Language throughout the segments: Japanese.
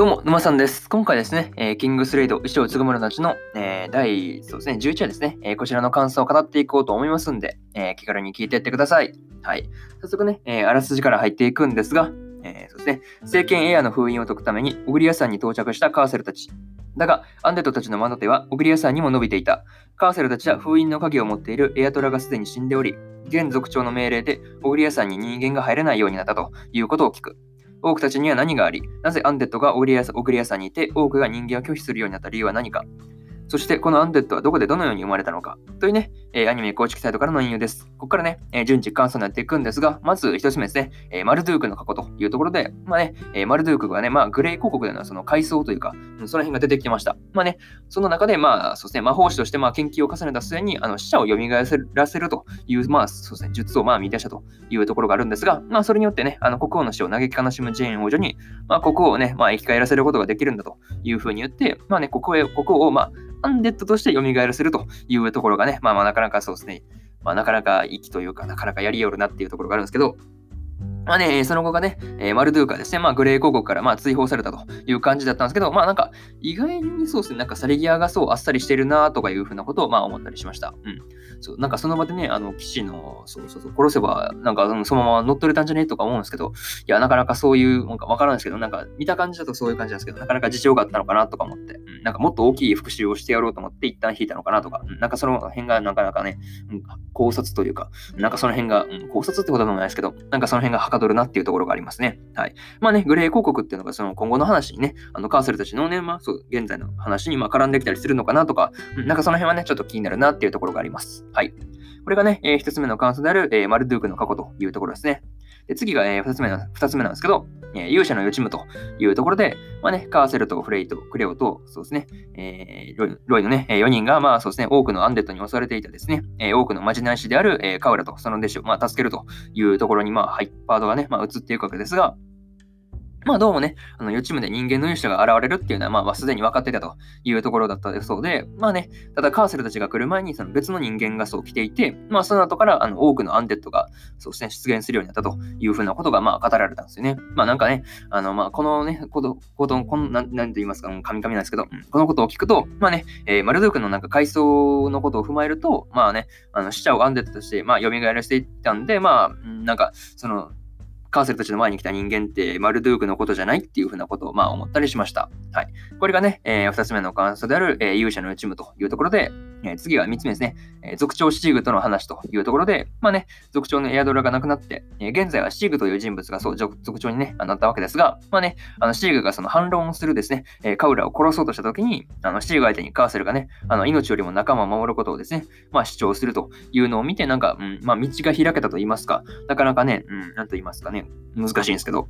どうも、沼さんです。今回ですね、えー、キングスレイド、衣装つぐむらたちの、えー、第、そうですね、11話ですね、えー、こちらの感想を語っていこうと思いますんで、え気軽に聞いていってください。はい。早速ね、えあらすじから入っていくんですが、えそうですね、政権エアの封印を解くために、小栗屋さんに到着したカーセルたち。だが、アンデッドたちの魔の手は、小栗屋さんにも伸びていた。カーセルたちは封印の鍵を持っているエアトラがすでに死んでおり、現族長の命令で、小栗屋さんに人間が入れないようになったということを聞く。多くたちには何があり、なぜアンデッドがオグリアさんにいて、多くが人間を拒否するようになった理由は何か。そしてこのアンデッドはどこでどのように生まれたのかというね、えー、アニメ公式サイトからの引用です。ここからね、えー、順次感想になっていくんですが、まず一つ目ですね、えー、マルドゥークの過去というところで、まあね、え、マルドゥークがね、まあグレー広告でのその階層というか、うん、その辺が出てきてました。まあね、その中でまあ、そうですね、魔法師としてまあ研究を重ねた末に、あの死者を蘇らせるという、まあそうですね、術をまあ見出したというところがあるんですが、まあそれによってね、あの国王の死を嘆き悲しむジェーン王女に、まあ国王をね、まあ生き返らせることができるんだというふうに言って、まあね、国王国王をまあアンデッドとして蘇らせるというところがね、まあまあなかなかそうですね、まあなかなか息というか、なかなかやりよるなっていうところがあるんですけど、まあね、その後がね、えー、マルドゥーカですね、まあ、グレー広告からまあ追放されたという感じだったんですけど、まあなんか、意外にそうですね、なんか去り際がそうあっさりしてるなとかいうふうなことをまあ思ったりしました。うん。そう、なんかその場でね、あの、騎士の、そうそうそう、殺せば、なんかそのまま乗っ取れたんじゃねとか思うんですけど、いや、なかなかそういう、なんかわからないですけど、なんか見た感じだとそういう感じなんですけど、なかなか事情があったのかなとか思って、なんかもっと大きい復讐をしてやろうと思って一旦引いたのかなとか、なんかその辺がなかなかね、うん、考察というか、なんかその辺が、うん、考察ってことでもないですけど、なんかその辺がはかどるなっていうところがありますね。はい。まあね、グレー広告っていうのがその今後の話にね、あのカーセルたちのね、まあそう、現在の話にま絡んできたりするのかなとか、なんかその辺はね、ちょっと気になるなっていうところがあります。はい。これがね、えー、一つ目の関数である、えー、マルドゥークの過去というところですね。で次が、えー、二つ目な二つ目なんですけど、えー、勇者の予知夢というところで、まあね、カーセルとフレイとクレオと、そうですね、えー、ロイのね、4人が、まあそうですね、多くのアンデッドに襲われていたですね、えー、多くのまじない師である、えー、カウラとその弟子を、まあ、助けるというところに、まあ、ハイパードがね、まあ、移っていくわけですが、まあどうもね、あの予知夢で人間の勇者が現れるっていうのは、まあすでに分かってたというところだったそうで、まあね、ただカーセルたちが来る前にその別の人間がそう来ていて、まあその後からあの多くのアンデッドがそうですね、出現するようになったというふうなことがまあ語られたんですよね。まあなんかね、あのまあこのね、こと、こと、この、なん、なんて言いますか、神々なんですけど、このことを聞くと、まあね、えー、マルドゥークのなんか階層のことを踏まえると、まあね、あの死者をアンデッドとして、まあ蘇らせていったんで、まあ、なんか、その、カーセルたちの前に来た人間ってマルドゥークのことじゃないっていうふうなことをまあ思ったりしました。はい。これがね、えー、二つ目の感想である、えー、勇者のチームというところで、え、次は3つ目ですね、え、族長シーグとの話というところで、まあね、族長のエアドラがなくなって、え、現在はシーグという人物がそう族長に、ね、なったわけですが、まあね、あのシーグがその反論をするですね、え、カウラを殺そうとしたときに、あのシーグ相手にカーセルがね、あの命よりも仲間を守ることをですね、まあ主張するというのを見て、なんか、うん、まあ道が開けたと言いますか、なかなかね、うん、なんと言いますかね、難しいんですけど、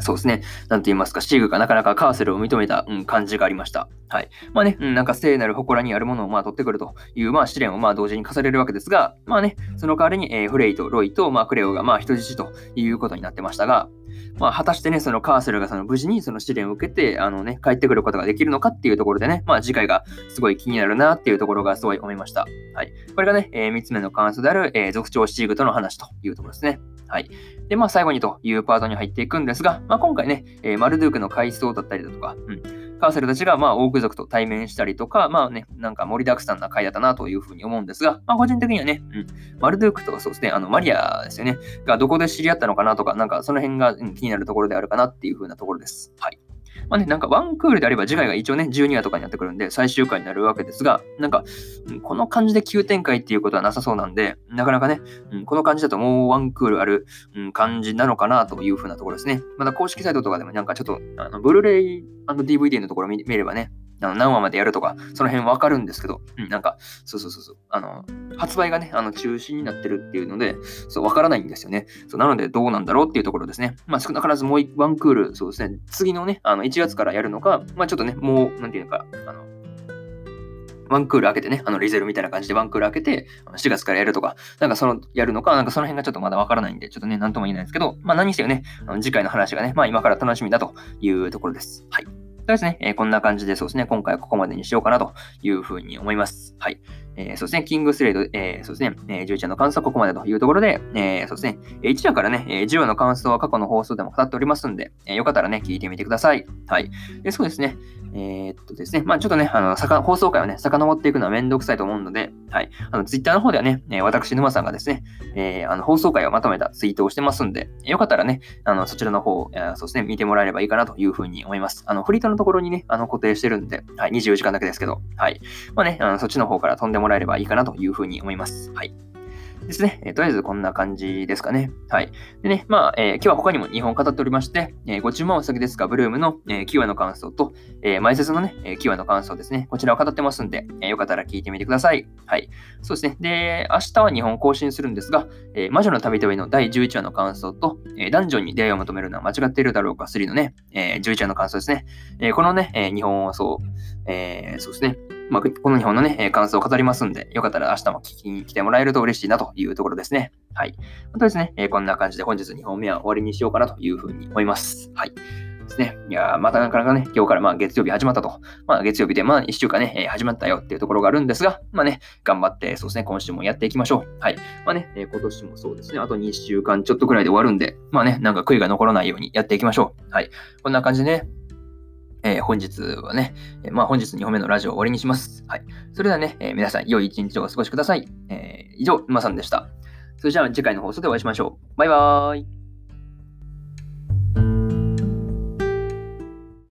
そうですね。なんて言いますか、シーグがなかなかカーセルを認めた、うん、感じがありました。はい。まあね、うん、なんか聖なる祠にあるものをまあ取ってくるという、まあ試練をまあ同時に重ねるわけですが、まあね、その代わりに、えー、フレイとロイと、まあ、クレオがまあ人質ということになってましたが、まあ果たしてね、そのカーセルがその無事にその試練を受けて、あのね、帰ってくることができるのかっていうところでね、まあ次回がすごい気になるなっていうところがすごい思いました。はい。これがね、えー、3つ目の関数である、えー、族長シーグとの話というところですね。はい。で、まあ、最後にというパートに入っていくんですが、まあ、今回ね、えー、マルドゥークの回想だったりだとか、うん、カーセルたちが、まあ、オーク族と対面したりとか、まあね、なんか盛りだくさんな回だったなというふうに思うんですが、まあ、個人的にはね、うん、マルドゥークとそうですね、あの、マリアですよね、がどこで知り合ったのかなとか、なんかその辺が、うん、気になるところであるかなっていうふうなところです。はい。まあね、なんかワンクールであれば次回が一応ね、12話とかになってくるんで、最終回になるわけですが、なんか、この感じで急展開っていうことはなさそうなんで、なかなかね、この感じだともうワンクールある感じなのかなというふうなところですね。まだ公式サイトとかでもなんかちょっと、あのブルーレイ &DVD のところ見ればね、何話までやるとか、その辺わかるんですけど、うん、なんか、そうそうそうそう、あの、発売がね、あの、中止になってるっていうので、そう、わからないんですよね。そう、なので、どうなんだろうっていうところですね。まあ、少なからずもうワンクール、そうですね、次のね、あの、1月からやるのか、まあ、ちょっとね、もう、なんていうのか、あの、ワンクール開けてね、あの、リゼルみたいな感じでワンクール開けて、4月からやるとか、なんかその、やるのか、なんかその辺がちょっとまだわからないんで、ちょっとね、なんとも言えないんですけど、まあ何にせよね、あの次回の話がね、まあ今から楽しみだというところです。はい。とですね、えー、こんな感じでそうですね、今回はここまでにしようかなというふうに思います。はい。えー、そうですね、キングスレイド、えー、そうですね、えー、11話の感想はここまでというところで、え、そうですね、1話からね、え10話の感想は過去の放送でも語っておりますんで、えよかったらね、聞いてみてください。はい。でそうですね、え、っとですね、まあちょっとね、あの、放送回をね、遡っていくのはめんどくさいと思うので、はい。あの、ツイッターの方ではね、え私、沼さんがですね、えー、あの、放送回をまとめたツイートをしてますんで、よかったらね、あの、そちらの方、え、そうですね、見てもらえればいいかなというふうに思います。あの、フリートのところにね、あの、固定してるんで、はい、24時間だけですけど、はい。まあね、あのそっちの方から飛んでもらえればいいかなというふうに思います。はい。ですね。えー、とりあえずこんな感じですかね。はい。でね、まあ、えー、今日は他にも2本語っておりまして、えー、ご注文お先ですか、ブルームの、えー、9話の感想と、えー、前説のね、えー、9話の感想ですね。こちらを語ってますんで、えー、よかったら聞いてみてください。はい。そうですね。で、明日は2本更新するんですが、えー、魔女の旅旅の第11話の感想と、えー、ダンジョンに出会いを求めるのは間違っているだろうか3のね、えー、11話の感想ですね。えー、このね、えー、2本をそう、えー、そうですね。まあ、この日本のね、感想を語りますんで、よかったら明日も聞きに来てもらえると嬉しいなというところですね。はい。またですね、えこんな感じで本日2本目は終わりにしようかなというふうに思います。はい。ですね。いやまたなかなかね、今日からまあ月曜日始まったと。まあ月曜日でまあ1週間ね、えー、始まったよっていうところがあるんですが、まあね、頑張ってそうですね、今週もやっていきましょう。はい。まあね、えー、今年もそうですね、あと2週間ちょっとくらいで終わるんで、まあね、なんか悔いが残らないようにやっていきましょう。はい。こんな感じでね、えー、本日はね、えー、まあ本日2本目のラジオを終わりにします。はい。それではね、えー、皆さん良い一日をお過ごしください。え以上、沼さんでした。それじゃあ次回の放送でお会いしましょう。バイバーイ。